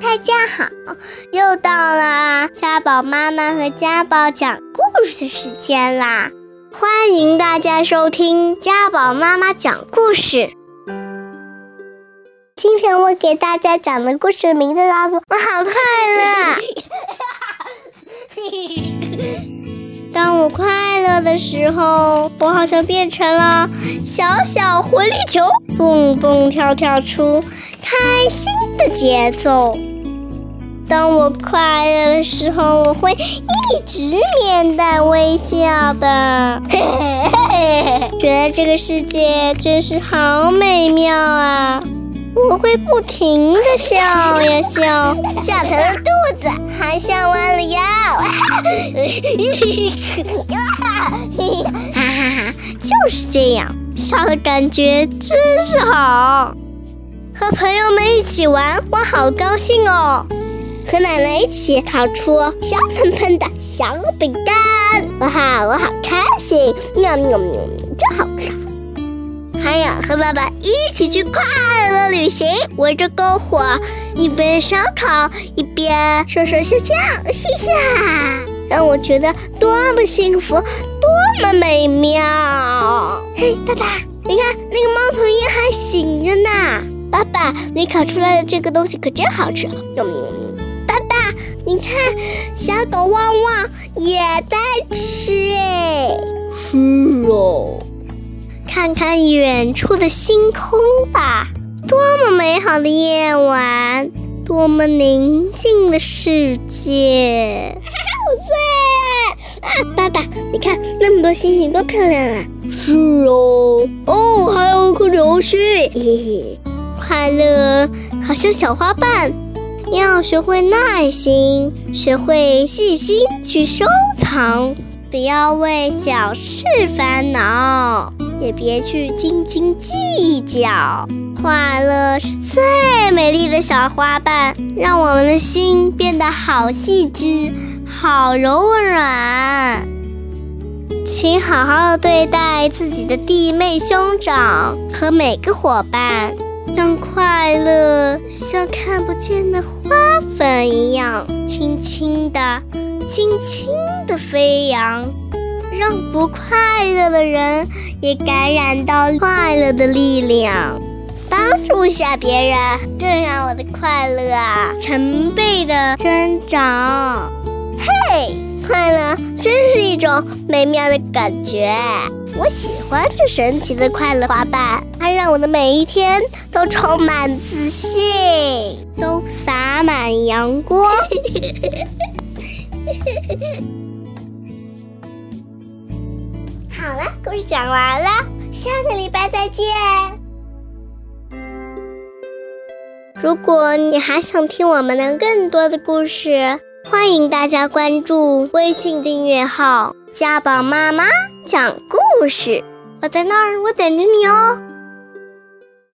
大家好，又到了家宝妈妈和家宝讲故事的时间啦！欢迎大家收听家宝妈妈讲故事。今天我给大家讲的故事名字叫做《我好快乐》。当我快乐的时候，我好像变成了小小活力球，蹦蹦跳跳出开心的节奏。当我快乐的时候，我会一直面带微笑的，觉得这个世界真是好美妙啊！我会不停的笑呀笑，笑疼了肚子，还笑弯了腰，哈哈哈！就是这样，笑的感觉真是好。和朋友们一起玩，我好高兴哦。和奶奶一起烤出香喷喷的小饼干，哇哈，我好开心！喵喵喵，真好吃。还有和爸爸一起去快乐旅行，围着篝火，一边烧烤一边说说笑笑，嘿哈，让我觉得多么幸福，多么美妙。嘿，爸爸，你看那个猫头鹰还醒。爸爸，你烤出来的这个东西可真好吃。嗯，爸爸。你看，小狗旺旺也在吃哎。是哦，看看远处的星空吧，多么美好的夜晚，多么宁静的世界。我最爱。爸爸，你看那么多星星，多漂亮啊！是哦，哦，还有一颗流星。嘿嘿，快乐好像小花瓣。要学会耐心，学会细心去收藏，不要为小事烦恼，也别去斤斤计较。快乐是最美丽的小花瓣，让我们的心变得好细致、好柔软。请好好对待自己的弟妹兄长和每个伙伴。让快乐像看不见的花粉一样，轻轻地、轻轻地飞扬，让不快乐的人也感染到快乐的力量，帮助下别人，更让我的快乐啊成倍的增长。嘿，快乐真是一种美妙的感觉。我喜欢这神奇的快乐花瓣，它让我的每一天都充满自信，都洒满阳光。好了，故事讲完了，下个礼拜再见。如果你还想听我们的更多的故事，欢迎大家关注微信订阅号“家宝妈妈”。讲故故事，我在那儿，我等着你哦。